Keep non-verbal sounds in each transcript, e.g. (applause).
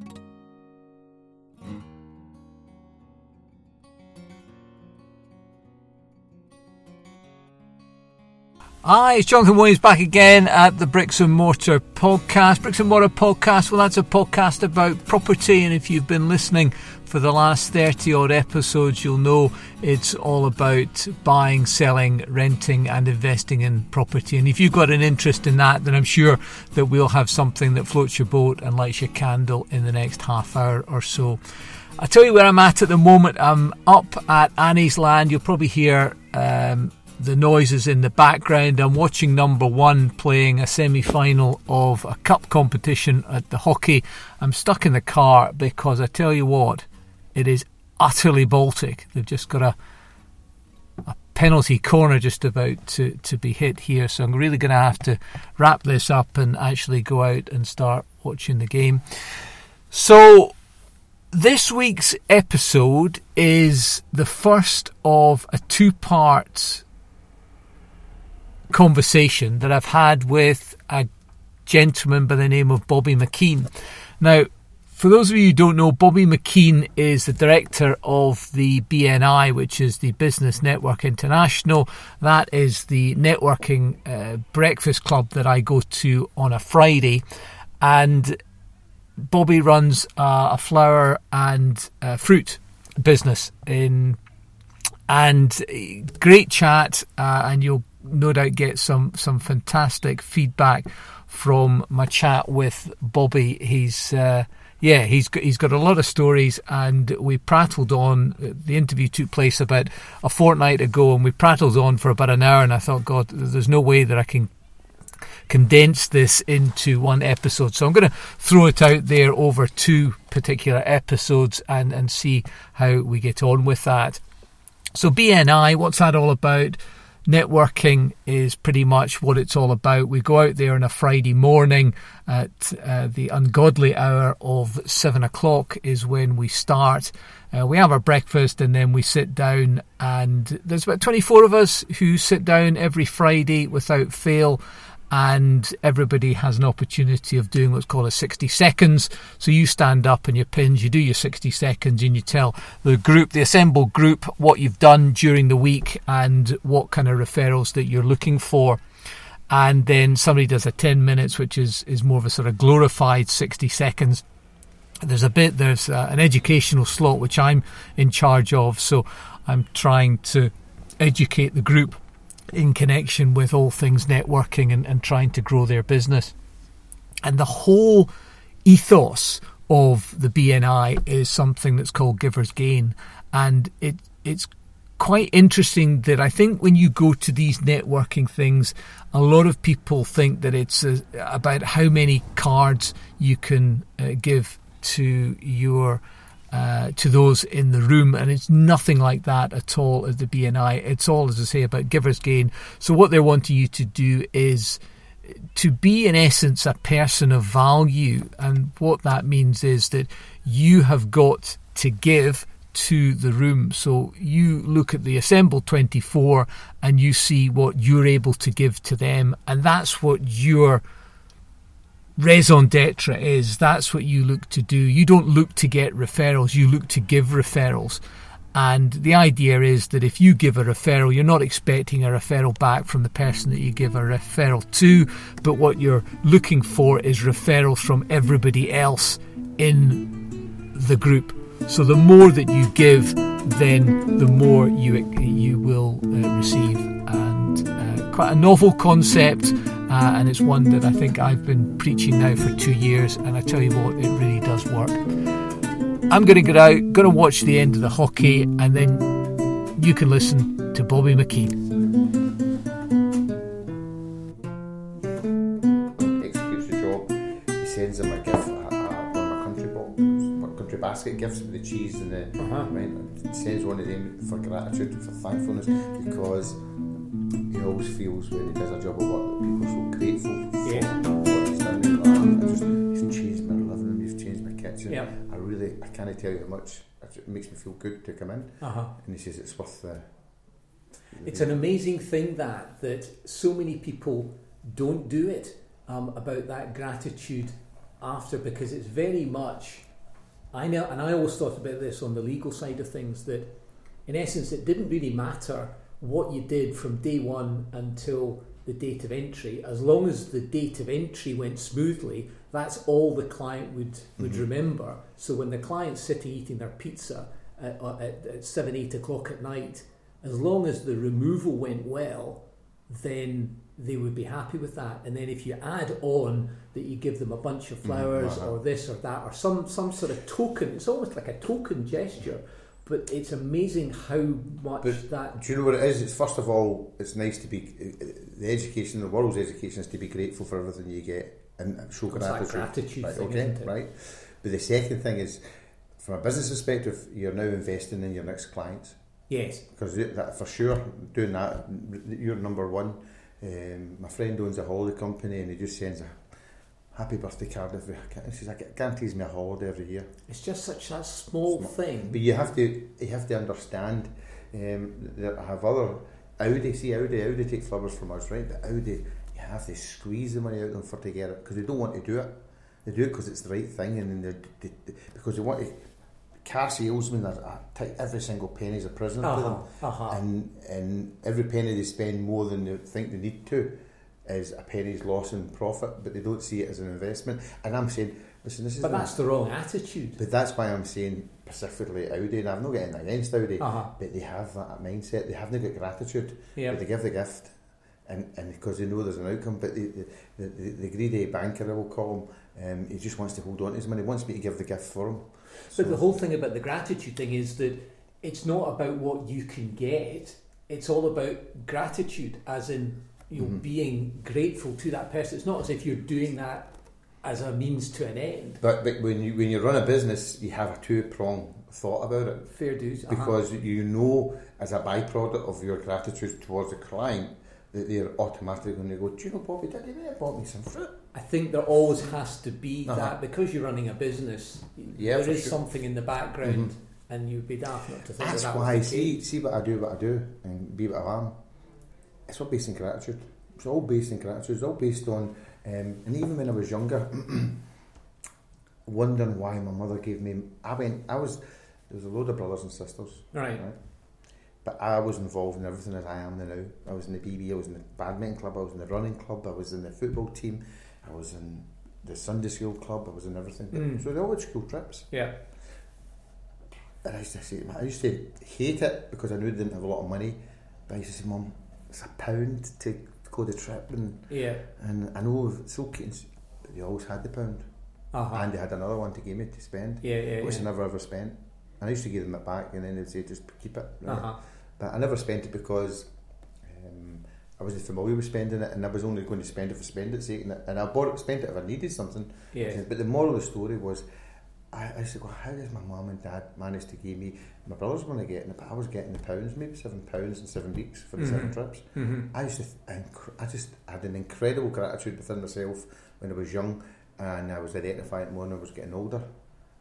Thank you. Hi, it's Jonathan Williams back again at the Bricks and Mortar podcast. Bricks and Mortar podcast, well, that's a podcast about property, and if you've been listening for the last 30 odd episodes, you'll know it's all about buying, selling, renting, and investing in property. And if you've got an interest in that, then I'm sure that we'll have something that floats your boat and lights your candle in the next half hour or so. I tell you where I'm at at the moment. I'm up at Anniesland. You'll probably hear um, the noises in the background. I'm watching number one playing a semi final of a cup competition at the hockey. I'm stuck in the car because I tell you what, it is utterly Baltic. They've just got a a penalty corner just about to, to be hit here, so I'm really going to have to wrap this up and actually go out and start watching the game. So, this week's episode is the first of a two part conversation that I've had with a gentleman by the name of Bobby McKean. Now, for those of you who don't know, Bobby McKean is the director of the BNI, which is the Business Network International. That is the networking uh, breakfast club that I go to on a Friday. And Bobby runs uh, a flower and uh, fruit business in and great chat uh, and you'll no doubt get some some fantastic feedback from my chat with Bobby. He's uh, yeah, he's got, he's got a lot of stories, and we prattled on. The interview took place about a fortnight ago, and we prattled on for about an hour. And I thought, God, there's no way that I can condense this into one episode. So I'm going to throw it out there over two particular episodes and and see how we get on with that. So BNI, what's that all about? Networking is pretty much what it's all about. We go out there on a Friday morning at uh, the ungodly hour of seven o'clock is when we start. Uh, we have our breakfast and then we sit down, and there's about 24 of us who sit down every Friday without fail and everybody has an opportunity of doing what's called a 60 seconds. So you stand up and your pins, you do your 60 seconds, and you tell the group, the assembled group, what you've done during the week and what kind of referrals that you're looking for. And then somebody does a 10 minutes, which is, is more of a sort of glorified 60 seconds. There's a bit, there's uh, an educational slot, which I'm in charge of. So I'm trying to educate the group in connection with all things networking and, and trying to grow their business. And the whole ethos of the BNI is something that's called Giver's Gain. And it it's quite interesting that I think when you go to these networking things, a lot of people think that it's a, uh, about how many cards you can uh, give to your uh, to those in the room, and it's nothing like that at all as the BNI. It's all, as I say, about givers gain. So what they're wanting you to do is to be, in essence, a person of value, and what that means is that you have got to give to the room. So you look at the assembled 24 and you see what you're able to give to them, and that's what you're raison d'etre is. That's what you look to do. You don't look to get referrals, you look to give referrals. And the idea is that if you give a referral, you're not expecting a referral back from the person that you give a referral to, but what you're looking for is referrals from everybody else in the group. So the more that you give, then the more you you will uh, receive. And uh, quite a novel concept uh, and it's one that I think I've been preaching now for two years, and I tell you what, it really does work. I'm going to get out, going to watch the end of the hockey, and then you can listen to Bobby McKean. Executes the job. He sends him a gift, a, a, one of my country box, country basket gifts with the cheese and the uh-huh. right. Sends one of them for gratitude, for thankfulness, because he always feels when he does a job of work that people are so grateful for yeah. what he's done. Like, just, you've changed my living room, you've changed my kitchen. Yeah. I really, I can't tell you how much it makes me feel good to come in. Uh-huh. And he says it's worth the. It's an amazing thing that that so many people don't do it um, about that gratitude after because it's very much I know, and I always thought about this on the legal side of things that, in essence, it didn't really matter what you did from day one until the date of entry. As long as the date of entry went smoothly, that's all the client would would Mhm. remember. So when the client's sitting eating their pizza at, at, at seven, eight o'clock at night, as long as the removal went well, then they would be happy with that. And then if you add on that you give them a bunch of flowers uh-huh. or this or that or some some sort of token, it's almost like a token gesture. But it's amazing how much But that. Do you know what it is? It's first of all, it's nice to be the education, the world's education is to be grateful for everything you get and show gratitude. gratitude right, thing, okay, right. But the second thing is, from a business perspective, you're now investing in your next clients Yes. because that for sure doing that, you're number one. Um, my friend owns a holiday company and he just sends a happy birthday card every. He says, "I guarantees me a holiday every year." It's just such a small Small. thing. But you have to you have to understand um, that I have other Audi. See Audi, Audi take flowers from us, right? But Audi, you have to squeeze the money out of them for to get it because they don't want to do it. They do it because it's the right thing, and then they, they, because they want to. Car salesmen are, are take every single penny as a prisoner to them, Uh-huh, uh-huh. and and every penny they spend more than they think they need to is a penny's loss in profit, but they don't see it as an investment. And I'm saying, listen, this is But that's the wrong attitude. but that's why I'm saying specifically Audi, and I'm not getting against Audi, Uh-huh. but they have that mindset. They haven't got gratitude. Yeah. But they give the gift, and, and because they know there's an outcome. But the, the, the, the greedy banker, I will call him, um, he just wants to hold on to his money. He wants me to give the gift for him. But the whole thing about the gratitude thing is that it's not about what you can get. It's all about gratitude, as in you know, Mhm. being grateful to that person. It's not as if you're doing that as a means to an end. But, but when you when you run a business, you have a two prong thought about it. Fair dues. uh-huh. because you know as a byproduct of your gratitude towards the client that they're automatically going to go, do you know Bobby, did he have bought me some fruit? I think there always has to be Uh-huh. that because you're running a business. Yeah, there is sure. something in the background, Mhm. and you'd be daft not to think That's that, why, the see, see what I do, what I do, and be what I am. It's all based in gratitude. It's all based in gratitude. It's all based on, um, and even when I was younger, (clears throat) wondering why my mother gave me. I went. I was. There was a load of brothers and sisters, Right. right? But I was involved in everything as I am now. I was in the BB. I was in the badminton club. I was in the running club. I was in the football team. I was in the Sunday school club. I was in everything. Mm. So they all had school trips. Yeah. And I used to say, I used to hate it because I knew they didn't have a lot of money. But I used to say, Mum, it's a pound to go the trip, and Yeah. and I know it's okay, but they always had the pound, Uh-huh. and they had another one to give me to spend, yeah. Yeah. which I never ever spent. And I used to give them it back, and then they'd say, just keep it. right? Uh-huh. But I never spent it because um, I wasn't familiar with spending it, and I was only going to spend it for spend its sake. And I bought it, spent it if I needed something. Yeah. But the moral of the story was, I, I said, well, how does my mum and dad manage to give me? My brothers were only getting it, but I was getting the pounds, maybe seven pounds in seven weeks for the seven Mhm. trips. Mm-hmm. I used to, th- I just had an incredible gratitude within myself when I was young, and I was identifying more when I was getting older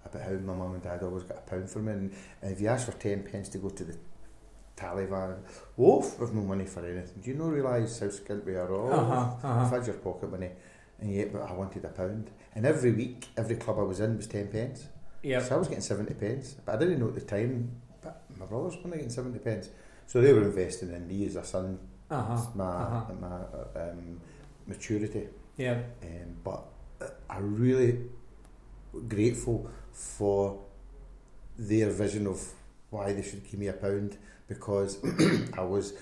about how my mum and dad always got a pound for me. And, and if you ask for ten pence to go to the tally van, oh, we've no money for anything. Do you not realise how skint we are? Oh, Uh-huh. I've Uh-huh. had your pocket money, and yet, but I wanted a pound. And every week, every club I was in was ten pence. Yeah. So I was getting 70 pence, but I didn't know at the time, but my brothers were getting 70 pence. So they were investing in me as a son, Uh-huh. my, Uh-huh. my uh, um, maturity. Yeah. Um, but I'm really grateful for their vision of why they should give me a pound because (clears throat) I was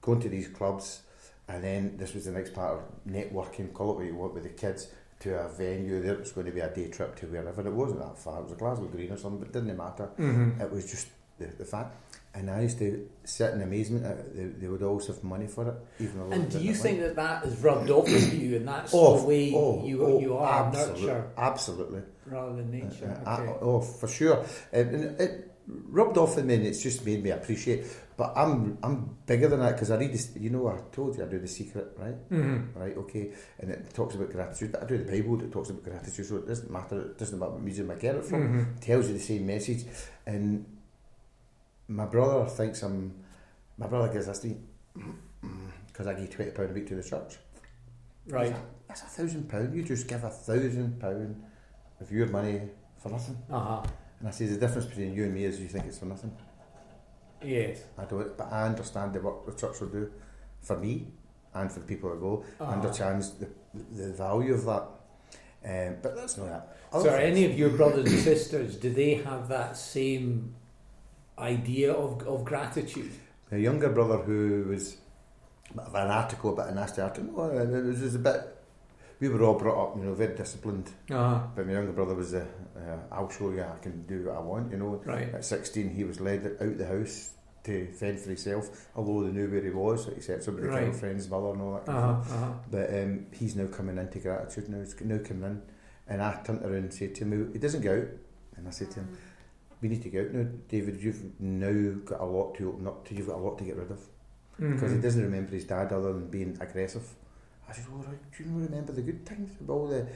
going to these clubs and then this was the next part of networking, call it what you want with the kids, to a venue. There was going to be a day trip to wherever. It wasn't that far. It was a Glasgow Green or something, but it didn't matter. Mm-hmm. It was just the, the fact. And I used to sit in amazement. At, they, they would always have money for it, even though And do you didn't think that that is rubbed off with you, and that's Oh, the way oh, you oh, you are absolute- nurture Absolutely. rather than nature? Uh, uh, Okay. oh, for sure. And, and it rubbed off in me, and it's just made me appreciate. But I'm I'm bigger than that because I read this. You know, I told you I do the secret, right? Mhm. Right, okay, and it talks about gratitude. But I do the Bible that talks about gratitude, so it doesn't matter. It doesn't matter what museum I get it from. Mhm. It tells you the same message. And my brother thinks I'm. My brother gives us the because I give twenty pound a week to the church. Right. That's a thousand pound. You just give a thousand pound of your money for nothing. Uh huh. And I say the difference between you and me is you think it's for nothing. Yes. I don't, but I understand the work the church will do for me and for the people that go. I Uh-huh. understand the, the value of that. Um, but that's not that. So, are any of your brothers and (coughs) sisters, do they have that same idea of, of gratitude? A younger brother who was a bit of an article, a bit of a nasty article. No, it was just a bit. We were all brought up, you know, very disciplined. Uh-huh. But my younger brother was a, uh, I'll show you, I can do what I want, you know. Right. At 16, he was led out the house to fend for himself, although they knew where he was, except somebody Right. killed friend's mother and all that kind of Uh-huh. thing. Uh-huh. But um, he's now coming into gratitude now. He's now coming in. And I turned around and said to him, he doesn't go out. And I said to him, we need to go out now, David. You've now got a lot to open up to. You've got a lot to get rid of. Because he doesn't remember his dad other than being aggressive. I said, all right, do you remember the good things? About all the,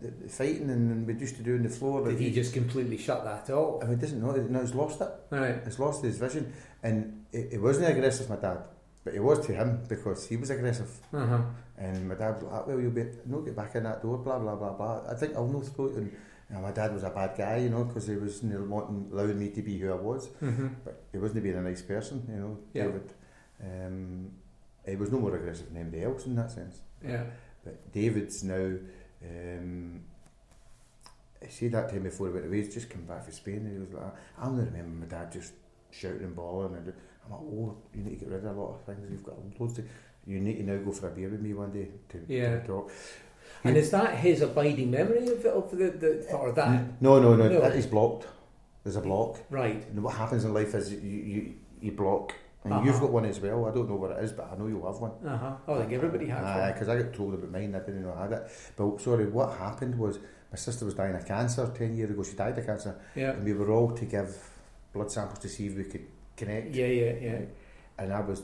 the, the fighting and, and we used to do on the floor? Did he just completely shut that off? I mean, he doesn't know. Now he's lost it. Right. He's lost his vision. And it, it wasn't aggressive, my dad. But it was to him because he was aggressive. Uh-huh. And my dad was like, well, you'll be, no get back in that door, blah, blah, blah, blah. I think I'll not it. And you know, my dad was a bad guy, you know, because he was you know, wanting, allowing me to be who I was. Mm-hmm. But he wasn't being a nice person, you know, Yeah. David. Um, he was no more aggressive than anybody else in that sense. Yeah. But David's now, um, I said that him before he went away, he's just come back from Spain and he was like, I only remember my dad just shouting and bawling and I'm like, oh, you need to get rid of a lot of things, you've got loads to, you need to now go for a beer with me one day to, Yeah. to talk. And is that his abiding memory of, of the, the or that? No, no, no, No. that is blocked. There's a block. Right. And what happens in life is you, you, you block. And Uh-huh. you've got one as well. I don't know what it is, but I know you'll have one. Uh huh. Oh, I think everybody has one. because I got told about mine, I didn't know I had it. But sorry, what happened was my sister was dying of cancer 10 years ago. She died of cancer. Yeah. And we were all to give blood samples to see if we could connect. Yeah. Yeah. Yeah. And I was,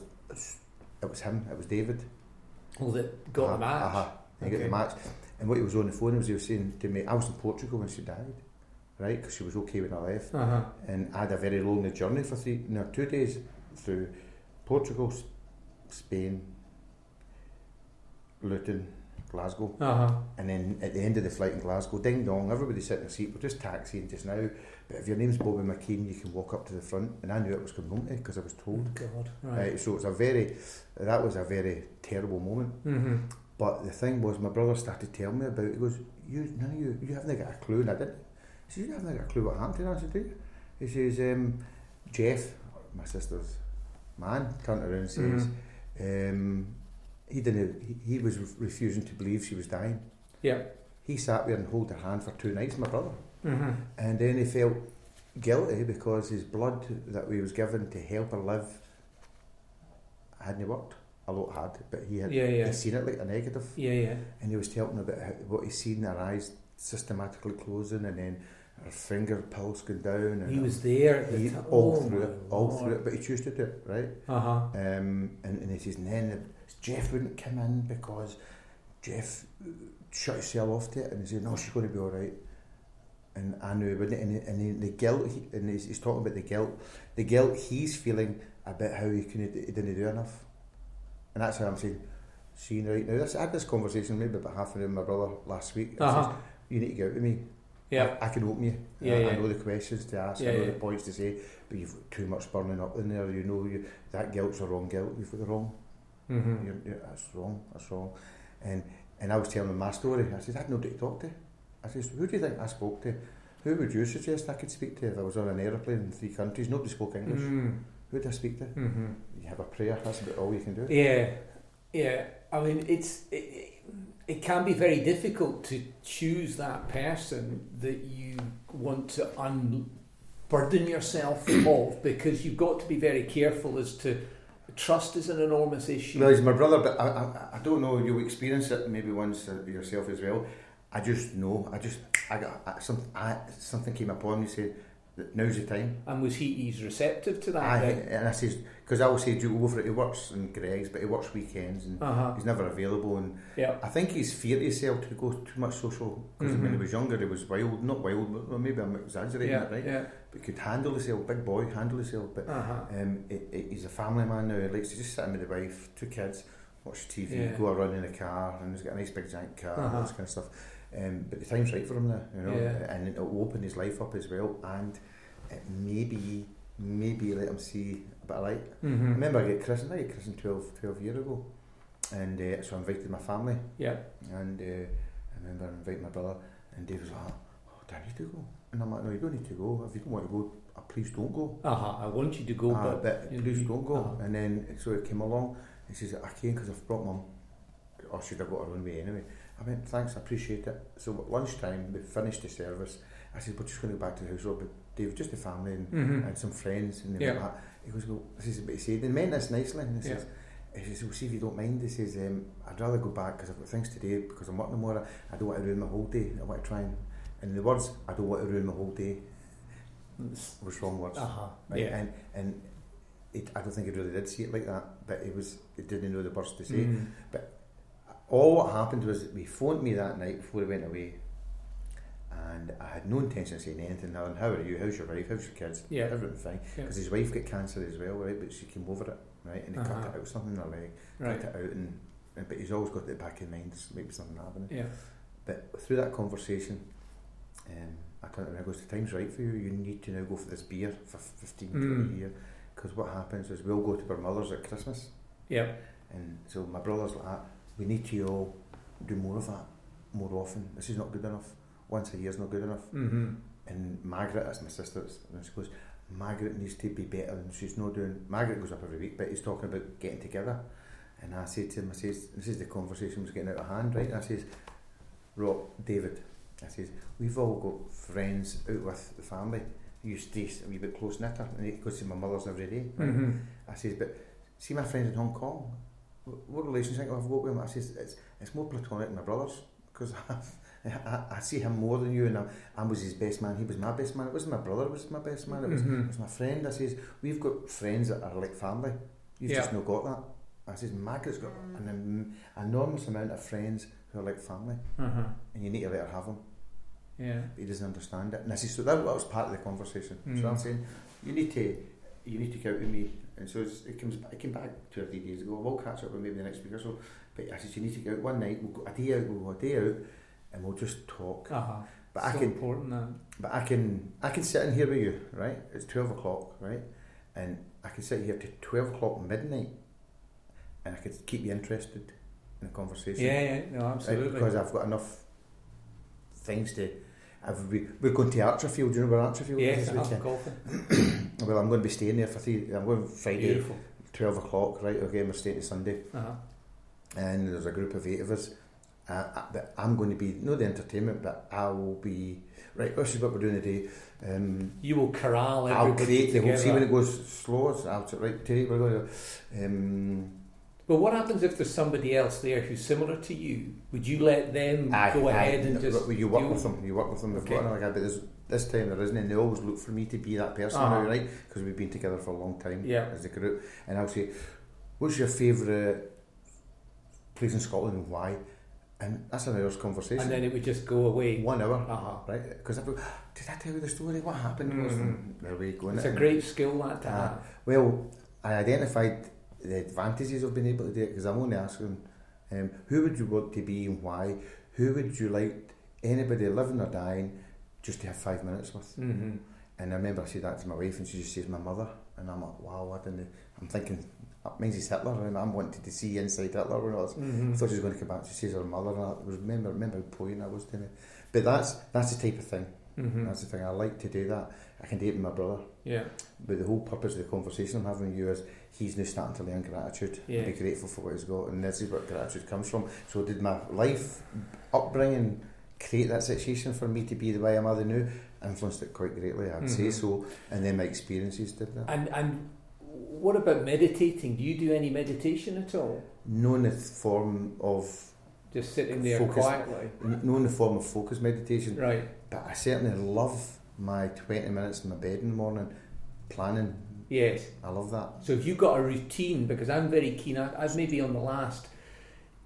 it was him, it was David. Well, that got uh-huh, the match. Uh-huh. He got the match. And what he was on the phone was he was saying to me, I was in Portugal when she died, right? Because she was okay when I left. Uh huh. and I had a very lonely journey for three, no, two days through Portugal, S- Spain, Luton, Glasgow, Uh huh. and then at the end of the flight in Glasgow, ding dong, everybody's sitting in a seat. We're just taxiing just now, but if your name's Bobby McKean, you can walk up to the front, and I knew it was coming home because I was told. God. Right. Right. so it's a very, that was a very terrible moment. Mm-hmm. But the thing was, my brother started telling me about it. He goes, you, none of you, you haven't got a clue, and I didn't. He says, you haven't got a clue what happened to. I said, do you? He says, um, Jeff, my sister's man, turned around and says, um, he didn't, he, he was refusing to believe she was dying. Yeah. He sat there and held her hand for two nights, my brother. Mm-hmm. And then he felt guilty because his blood that he was given to help her live hadn't worked. A lot had, but he had Yeah. Yeah. seen it like a negative. Yeah. Yeah. And he was telling about what he seen her eyes systematically closing and then her finger pulse going down. And He was there. At the he- all oh through it, all Lord. through it, but he chose to do it, right? Uh huh. Um, and, and he says, and then Jeff wouldn't come in because Jeff shut himself off to it, and he said, no, she's going to be all right. And I knew wouldn't, and, and the guilt, he, and he's, he's talking about the guilt, the guilt he's feeling about how he couldn't, he didn't do enough. And that's how I'm saying, seeing right now, this, I had this conversation maybe about half an hour with my brother last week. Uh-huh. says, you need to get out with me. Yeah. I, I can open you. Yeah, I, yeah. I know the questions to ask. Yeah, I know yeah. the points to say. But you've got too much burning up in there. You know you that guilt's the wrong guilt. You've got the wrong. Mm-hmm. You're, you're, that's wrong. That's wrong. And and I was telling my story. I said I had nobody to talk to. I said, who do you think I spoke to? Who would you suggest I could speak to if I was on an aeroplane in three countries? Nobody spoke English. Mm. Who would I speak to? Mm-hmm. You have a prayer. That's about all you can do. Yeah, yeah. I mean, it's it, it can be very difficult to choose that person that you want to unburden yourself (coughs) of because you've got to be very careful as to trust is an enormous issue. Well, he's my brother, but I, I, I don't know. You'll experience it maybe once uh, yourself as well. I just know. I just I got I, some I, something came upon me said that now's the time. and was he? He's receptive to that. I, then? and I says because I always say do for it. He works in Greggs, but he works weekends and Uh-huh. he's never available. And Yeah. I think he's fear to himself to go too much social because when he Mhm. was younger he was wild, not wild, but maybe I'm exaggerating Yeah. it, right? Yeah. But could handle himself, big boy, handle himself. But Uh-huh. um, he, he- he's a family man now. He likes to just sit with the wife, two kids, watch TV, Yeah. go a run in a car, and he's got a nice big giant car, and Uh-huh. all this kind of stuff. Um, but the time's right for him now, you know, Yeah. and it'll open his life up as well, and it maybe maybe let him see a bit of light. I Mm-hmm. remember I get christened. I get christened 12, 12 years ago, and uh, so I invited my family, Yeah. and uh, I remember inviting my brother, and Dave was like, "Oh, do I need to go?" And I'm like, "No, you don't need to go. If you don't want to go, uh, please don't go." Uh huh. I want you to go, Ah, but, but please don't go. uh-huh. And then so he came along. He says, "I came because I've brought mum." Or should have got her own way anyway. I went, thanks, I appreciate it. So at lunchtime, we finished the service. I said, we're just going to go back to the house, Rob. Dave, just the family and, Mhm. and some friends. And they Yeah. He goes, well, this is what he said. They meant this nicely. And he Yeah. says, he says, well, see if you don't mind. He says, um, I'd rather go back because I've got things to do because I'm working tomorrow. I don't want to ruin my whole day. I want to try and, in the words, I don't want to ruin my whole day. Was wrong words. Uh huh. Right? Yeah. And and it, I don't think he really did see it like that, but it was he didn't know the words to say. Mhm. All what happened was we phoned me that night before he went away, and I had no intention of saying anything other than how are you, how's your wife, how's your kids, Yeah. everything fine. Yeah. Because his wife got cancer as well, right? But she came over it, right? And he cut Uh-huh. it out something in her leg, Right. cut it out, and, and but he's always got it back in mind. Maybe something happening. Yeah. But through that conversation, um, I turned him and goes, the time's right for you. You need to now go for this beer for 15, 20 Mm. years. Because what happens is we'll go to our mother's at Christmas. Yeah. And so my brother's like, "Ah, we need to all do more of that more often. This is not good enough. Once a year is not good enough. Mm-hmm. And Margaret, that's my sister, and she goes, Margaret needs to be better and she's not doing Margaret goes up every week, but he's talking about getting together. And I said to him, I says, This is the conversation was getting out of hand, right? And I says, Rob, David, I says, We've all got friends out with the family. You stay a wee bit close knitter and he goes to my mother's every day. right? Mm-hmm. I says, but see my friends in Hong Kong, what relationship I've got with him? I says, it's, it's more platonic than my brother's because (laughs) I, I see him more than you and I, I was his best man, he was my best man. It wasn't my brother was my best man, it was, Mhm. it was my friend. I says, we've got friends that are like family. You've just Yeah. not got that. I says, Margaret's got an enormous amount of friends who are like family Uh-huh. and you need to let her have them. Yeah. But he doesn't understand it. And I says, so that, that was part of the conversation. So Mm. I'm saying, you need to, you need to go with me. And so it's, it comes, it came back two or three days ago. We'll catch up with maybe the next week or so. But I said you need to go out one night. We'll go a day out. We'll go a day out, and we'll just talk. Uh-huh. But I can, important that. but I can, I can sit in here with you, right? It's twelve o'clock, right? And I can sit here to twelve o'clock midnight, and I could keep you interested in the conversation. Yeah, yeah, no, Right, absolutely. because I've got enough things to. We, we're going to Archerfield. Do you know where Archerfield yes, is? this uh-huh, weekend? golfing. (clears throat) Well, I'm going to be staying there for three. I'm going Friday, Beautiful. twelve o'clock. Right, again, we're staying to Sunday, Uh-huh. and there's a group of eight of us. Uh, but I'm going to be not the entertainment, but I will be right. This is what we're doing today. Um, You will corral I'll create the whole. See when it goes slow. I'll right today. We're going to. Um, But what happens if there's somebody else there who's similar to you? Would you let them Aye, go aye. ahead and just you work with them. You work with them. They've Okay. got another guy, but there's, this time there isn't, and they always look for me to be that person Uh-huh. right? Because we've been together for a long time Yeah. as a group, and I'll say, "What's your favourite place in Scotland and why?" And that's an hour's conversation. And then it would just go away. one hour, Uh-huh. right? Because I "Did I tell you the story? What happened?" Mhm. There we go. It's a great skill that to have. Well, I identified the advantages of being able to do it because I'm only asking, um, who would you want to be and why? Who would you like, anybody living or dying, just to have five minutes with? Mm-hmm. And I remember I said that to my wife and she just says, my mother. And I'm like, wow, I didn't, I'm thinking, that means he's Hitler and I'm wanting to see inside Hitler when I was, Mm-hmm. I thought she was going to come back. She says her mother, and I remember remember how poignant I was to me. But that's that's the type of thing. Mm-hmm. That's the thing. I like to do that. I can do it with my brother. Yeah. But the whole purpose of the conversation I'm having with you is he's now starting to learn gratitude Yeah. and be grateful for what he's got, and this is where gratitude comes from. So, did my life upbringing create that situation for me to be the way I'm are now? Influenced it quite greatly, I'd say Mhm. so. And then my experiences did that. And and what about meditating? Do you do any meditation at all? Known the form of Just sitting there Focus. quietly. known the form of focus meditation, Right. but I certainly love my 20 minutes in my bed in the morning planning. Yes. I love that. So if you've got a routine, because I'm very keen, I- I've maybe on the last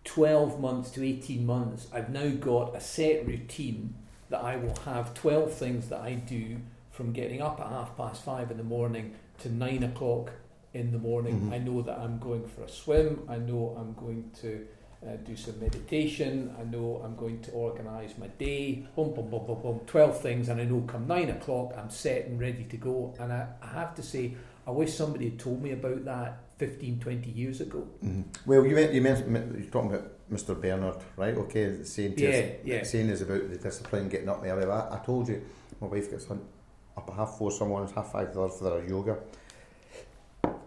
12 months to 18 months, I've now got a set routine that I will have 12 things that I do from getting up at half past five in the morning to nine o'clock in the morning. Mhm. I know that I'm going for a swim, I know I'm going to uh, do some meditation. I know I'm going to organise my day. Boom, boom, boom, boom, boom. Twelve things, and I know come nine o'clock I'm set and ready to go. And I, I have to say, I wish somebody had told me about that 15, 20 years ago. Mm-hmm. Well, you meant you mentioned you're talking about Mr. Bernard, right? Okay, saying to Yeah, us, yeah. saying is about the discipline, getting up early. I, I told you, my wife gets up up at half four, someone's half five the other for their yoga.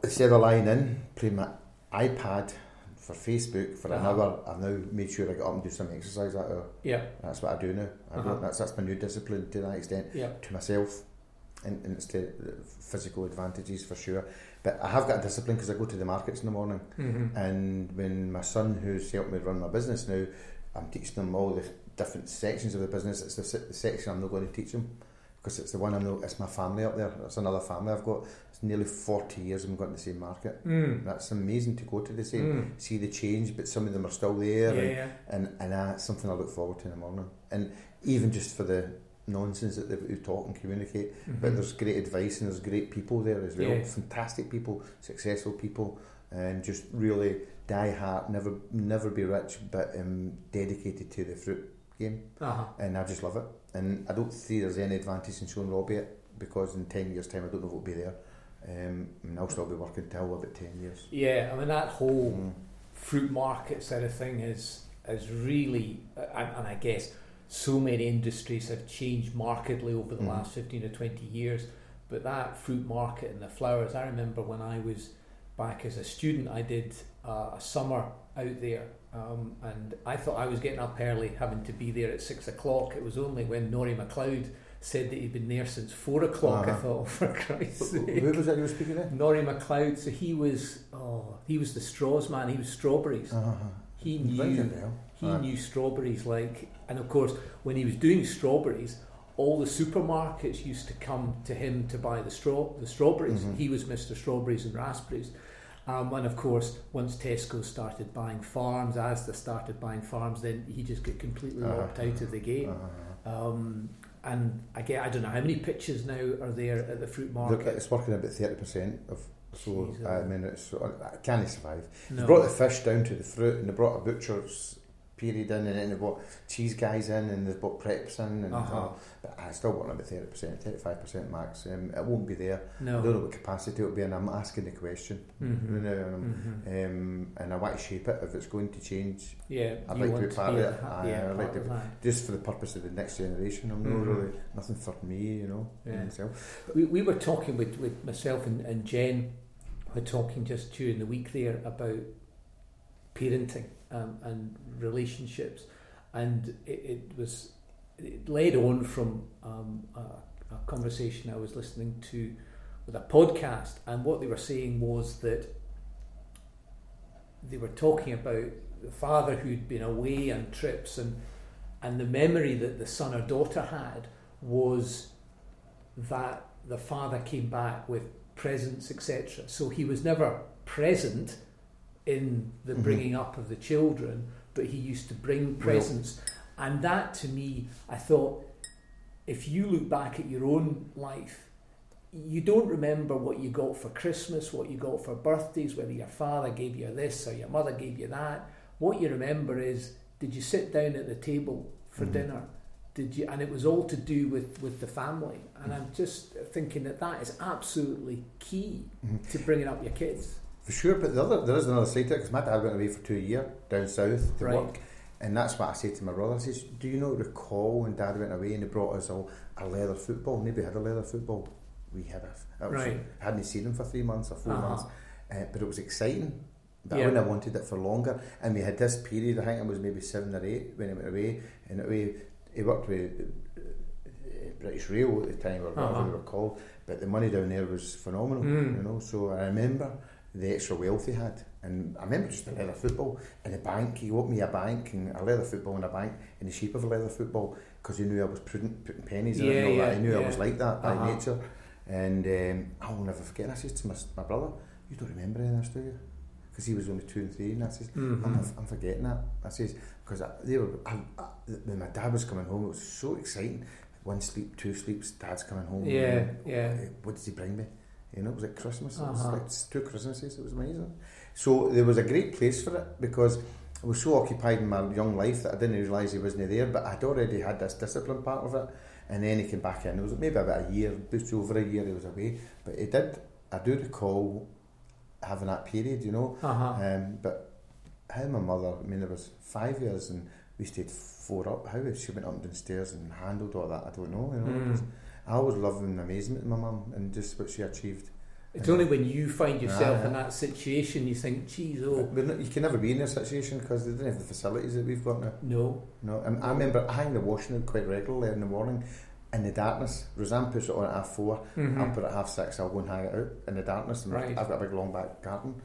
Instead of lying in, playing my iPad for Facebook for an Uh-huh. hour, I've now made sure I get up and do some exercise that hour. Yeah, That's what I do now. I Uh-huh. don't, that's that's my new discipline to that extent yeah, to myself, and, and it's to physical advantages for sure. But I have got a discipline because I go to the markets in the morning. mm-hmm. And when my son, who's helped me run my business now, I'm teaching him all the different sections of the business. It's the, the section I'm not going to teach him because it's the one I'm not. It's my family up there. It's another family I've got. It's nearly forty years I've going to the same market. mm. That's amazing to go to the same, Mm. see the change, but some of them are still there, yeah, and, yeah. and and that's something I look forward to in the morning. And even just for the nonsense that they who talk and communicate, but Mhm. there's great advice and there's great people there as well. Yeah. Fantastic people, successful people, and just really die hard, never never be rich, but um, dedicated to the fruit game. uh-huh. And I just love it. And I don't see there's any advantage in showing Robbie it because in 10 years' time I don't know if it'll be there. Um, and I'll still be working till about 10 years. Yeah, I mean that whole Mm. fruit market sort of thing is is really, and, and I guess so many industries have changed markedly over the Mhm. last fifteen or twenty years. But that fruit market and the flowers, I remember when I was back as a student, I did uh, a summer out there, um, and I thought I was getting up early, having to be there at six o'clock. It was only when Norrie MacLeod said that he'd been there since four o'clock. I Uh-huh. thought, oh, (laughs) for Christ's sake. Who was that you were speaking there? Norrie MacLeod, so he was oh he was the straws man, he was strawberries. Uh-huh. He knew. He Aye. knew strawberries like and of course when he was doing strawberries, all the supermarkets used to come to him to buy the straw the strawberries. Mhm. He was Mr. Strawberries and Raspberries. Um, and of course, once Tesco started buying farms, Asda started buying farms, then he just got completely Uh-huh. locked out of the game. Uh-huh. Um, and again, I don't know how many pitches now are there at the fruit Look, market. it's working about 30% of so Jesus. I mean it's I can't survive. They No. brought the fish down to the fruit and they brought a butcher's period in and then they've got cheese guys in and they've got preps in and Uh-huh. but I still want about 30%, 35% max. Um, it won't be there. No. I don't know what capacity it'll be and I'm asking the question. Mhm. You know, and, I'm- Mhm. um, and I want to shape it if it's going to change Yeah, I'd like to be part of it. ha- yeah, I'd like to be- just for the purpose of the next generation. I'm not Mhm. really nothing for me, you know. Yeah. Myself. We, we were talking with, with myself and, and Jen, we were talking just during the week there about parenting um, and relationships, and it, it was it led on from um, a, a conversation I was listening to with a podcast, and what they were saying was that they were talking about the father who'd been away on trips. And and the memory that the son or daughter had was that the father came back with presents etc so he was never present in the Mhm. bringing up of the children but he used to bring Well- presents and that to me i thought if you look back at your own life you don't remember what you got for Christmas, what you got for birthdays, whether your father gave you this or your mother gave you that. What you remember is did you sit down at the table for Mhm. dinner? Did you? And it was all to do with, with the family. And I'm just thinking that that is absolutely key Mhm. to bringing up your kids. Sure, but the other, there is another side to it because my dad went away for two years down south to Right. work, and that's what I said to my brother. I says, "Do you not recall when Dad went away and he brought us all a leather football? Maybe had a leather football. We had a. Was, Right. Hadn't seen him for three months or 4 Uh-huh. months, uh, but it was exciting. But Yeah. I wouldn't have wanted it for longer. And we had this period. I think it was maybe seven or eight when he went away, and away he worked with uh, British Rail at the time, or whatever Uh-huh. they were called. But the money down there was phenomenal, Mm. you know. So I remember the extra wealth he had, and I remember just a leather football in a bank. He got me a bank and a leather football in a bank in the shape of a leather football because he knew I was prudent putting pennies in it and all yeah, that. He knew I was like that by Uh-huh. nature, and um, I will never forget. And I said to my, my brother, "You don't remember any of this, do you?" Because he was only two and three, and I says, Mhm. I'm, I'm forgetting that. I says because they were I, I, when my dad was coming home, it was so exciting. One sleep, two sleeps, dad's coming home. Yeah, yeah. What did he bring me? You know, it was like Christmas. It was Uh-huh. like two Christmases. It was amazing. So there was a great place for it because I was so occupied in my young life that I didn't realise he wasn't there. But I'd already had this discipline part of it, and then he came back in. It was maybe about a year, just over a year he was away. But he did. I do recall having that period, you know. Uh-huh. Um, but how my mother, I mean, there was five years and we stayed four up. How she went up and downstairs and handled all that, I don't know. You know, Mm. I always loved in amazement in my mum and just what she achieved. It's only when you find yourself Ah, in that situation you think, geez, oh, not, you can never be in that situation because they didn't have the facilities that we've got now. no. No, and I remember I hang the washing out quite regularly in the morning in the darkness. Roseanne puts it on at half 4 Mhm. I'll put it at half six. I'll go and hang it out in the darkness. And Right. I've got a big long back garden.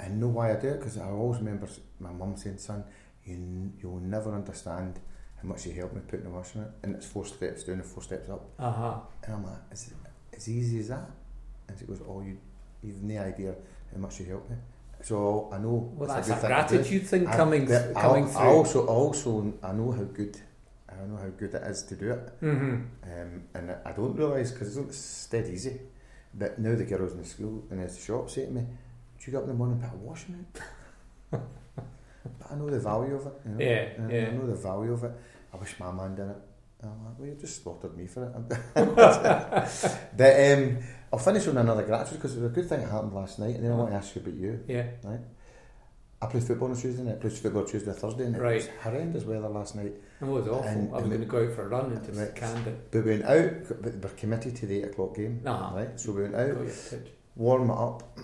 I know why I do it because I always remember my mum saying, "Son, you you'll never understand how much you helped me putting the washing out." And it's four steps down and four steps up. Uh huh. And I'm like, "Is it as easy as that?" And she goes, "Oh, you you've no idea how much you helped me." So I know Well, that's a a good thing to gratitude thing I- coming but coming I, through. I also, also, I know how good, I know how good it is to do it, hmm um, and I don't realise because it's dead easy. But now the girls in the school and the shop say to me, "Do you get up in the morning and put a washing out?" (laughs) but I know the value of it. You know? Yeah, And yeah. I know the value of it. I wish my man did it. I'm like, well, you just slaughtered me for it. but um, I'll finish on another gratitude because it was a good thing that happened last night, and then I want to ask you about you. Yeah. Right. I played football on Tuesday night. I played football Tuesday Thursday, and it was Right. horrendous weather last night. It was awful. And- I was going to go out for a run and just Right. canned it. But we went out, but we're committed to the 8 o'clock game. Uh-huh. Right? So we went out, warm it up.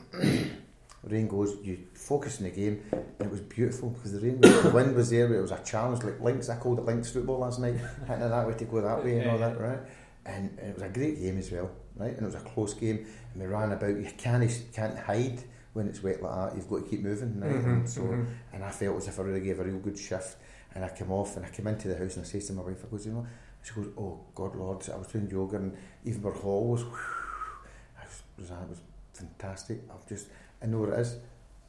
Rain goes, you focus on the game, and it was beautiful because the rain, was, the wind was there. It was a challenge, like links. I called it links football last night, hitting it that way to go that way and all that, right? And, and it was a great game as well, right? And it was a close game, and we ran about. You can't can't hide when it's wet like that. You've got to keep moving, right? Mhm, And so, mhm. and I felt as if I really gave a real good shift. And I came off, and I came into the house, and I says to my wife, I goes, you know, she goes, oh God, Lord, I was doing yoga, and even our hall was, I was, Rosanna, was fantastic. I've just, I know what it is.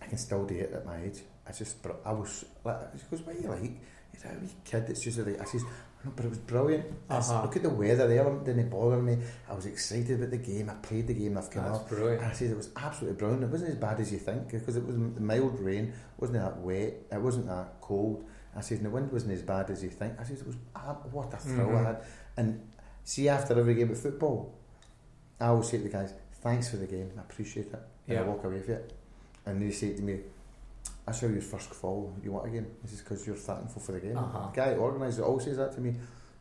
I can still do it at my age. I just, br- I was like, she goes, what are you like? He's a wee kid. that's just like, I says, no, but it was brilliant. Uh-huh. Look at the weather. The element didn't bother me. I was excited about the game. I played the game. I've come That's off. brilliant. And I said it was absolutely brilliant. It wasn't as bad as you think because it was mild rain. It wasn't that wet. It wasn't that cold. I said and the wind wasn't as bad as you think. I said it was ah, what a thrill Mhm. I had. And see, after every game of football, I always say to the guys, "Thanks for the game. I appreciate it." And I Yeah. walk away with it. And they say to me, "I saw your first fall. You want a game?" This is because you're thankful for the game. Uh-huh. The guy organised it always says that to me.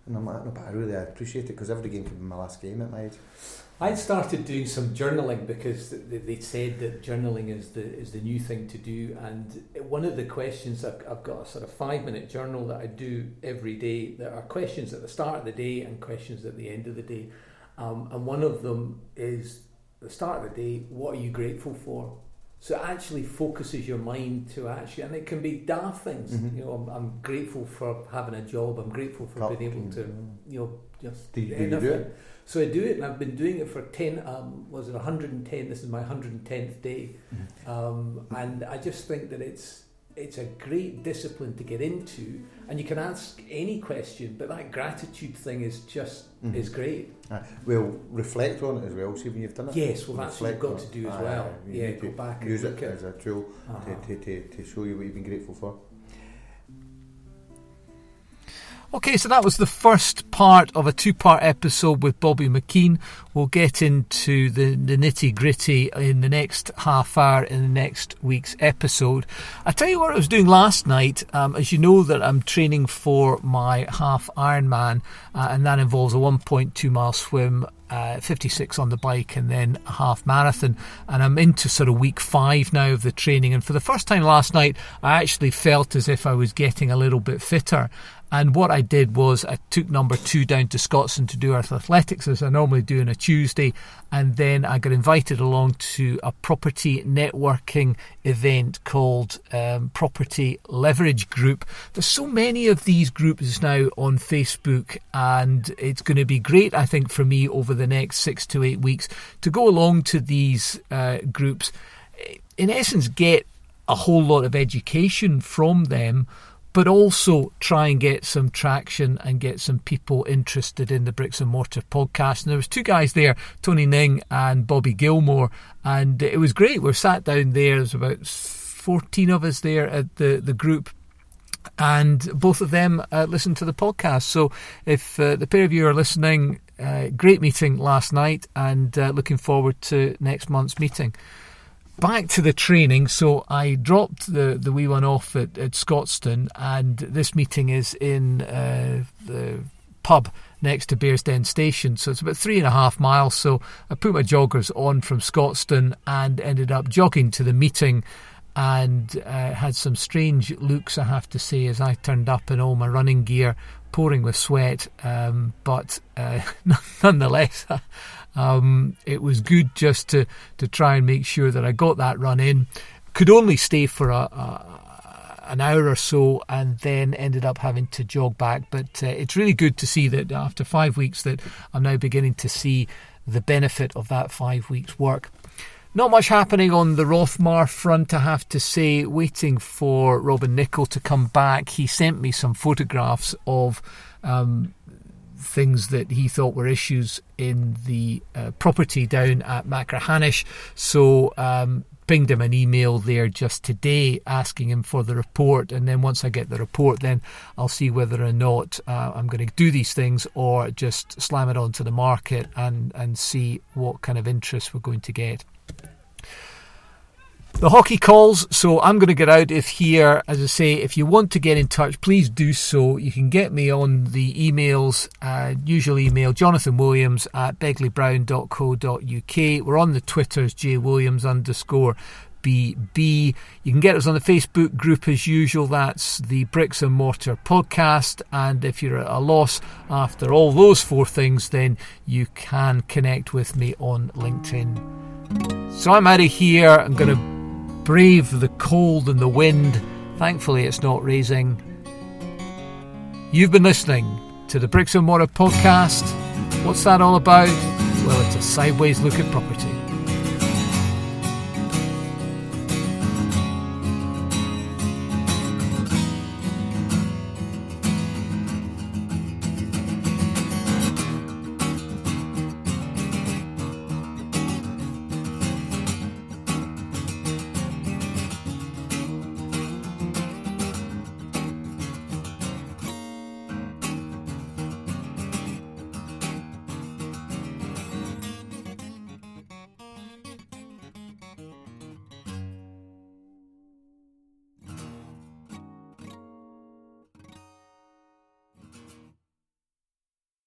And I'm like, no, but I really I appreciate it because every game could be my last game at my age. I'd started doing some journaling because they, they said that journaling is the is the new thing to do. And one of the questions I've, I've got a sort of five minute journal that I do every day. There are questions at the start of the day and questions at the end of the day. Um, and one of them is the start of the day. What are you grateful for? So it actually focuses your mind to actually, and it can be daft things. Mhm. You know, I'm, I'm grateful for having a job. I'm grateful for being able to, you know, just Do you- do you do it? So I do it, and I've been doing it for ten. Um, was it 110? This is my 110th day, Mm-hmm. um, and I just think that it's it's a great discipline to get into, and you can ask any question, but that gratitude thing is just Mhm. is great. Uh, well, reflect on it as well. See when you've done it. Yes, well that's what you've got to do as well. you yeah, go back Use it as a tool Uh-huh. to, to, to, to show you what you've been grateful for. Okay, so that was the first part of a two part episode with Bobby McKean. We'll get into the, the nitty gritty in the next half hour in the next week's episode. I tell you what I was doing last night. Um, as you know, that I'm training for my half Ironman, uh, and that involves a 1.2 mile swim, uh, 56 on the bike, and then a half marathon. And I'm into sort of week five now of the training. And for the first time last night, I actually felt as if I was getting a little bit fitter. And what I did was I took number two down to Scotstoun to do Earth Athletics as I normally do on a Tuesday. And then I got invited along to a property networking event called um, Property Leverage Group. There's so many of these groups now on Facebook, and it's going to be great, I think, for me over the next six to eight weeks to go along to these uh, groups. In essence, get a whole lot of education from them but also try and get some traction and get some people interested in the bricks and mortar podcast. And there was two guys there, Tony Ning and Bobby Gilmore, and it was great. We sat down there. There's about 14 of us there at the the group. and both of them uh, listen to the podcast. So if uh, the pair of you are listening, uh, great meeting last night, and uh, looking forward to next month's meeting. Back to the training. So I dropped the, the wee one off at, at Scotstoun, and this meeting is in uh, the pub next to Bearsden Station. So it's about three and a half miles. So I put my joggers on from Scotstoun and ended up jogging to the meeting and uh, had some strange looks, I have to say, as I turned up in all my running gear, pouring with sweat. Um, but uh, (laughs) nonetheless, (laughs) um, it was good just to, to try and make sure that I got that run in. Could only stay for a, a an hour or so and then ended up having to jog back. But uh, it's really good to see that after five weeks that I'm now beginning to see the benefit of that five weeks work. Not much happening on the Rothmar front, I have to say. Waiting for Robin Nichol to come back. He sent me some photographs of um, things that he thought were issues in the uh, property down at Machrihanish. So um, pinged him an email there just today asking him for the report. And then once I get the report, then I'll see whether or not uh, I'm going to do these things or just slam it onto the market and, and see what kind of interest we're going to get. The hockey calls, so I'm going to get out of here. As I say, if you want to get in touch, please do so. You can get me on the emails, uh, usual email, Jonathan Williams at begleybrown.co.uk. We're on the Twitters, jwilliams underscore BB. You can get us on the Facebook group as usual. That's the Bricks and Mortar podcast. And if you're at a loss after all those four things, then you can connect with me on LinkedIn. So I'm out of here. I'm going to brave the cold and the wind. Thankfully, it's not raising. You've been listening to the Bricks and Mortar podcast. What's that all about? Well, it's a sideways look at property.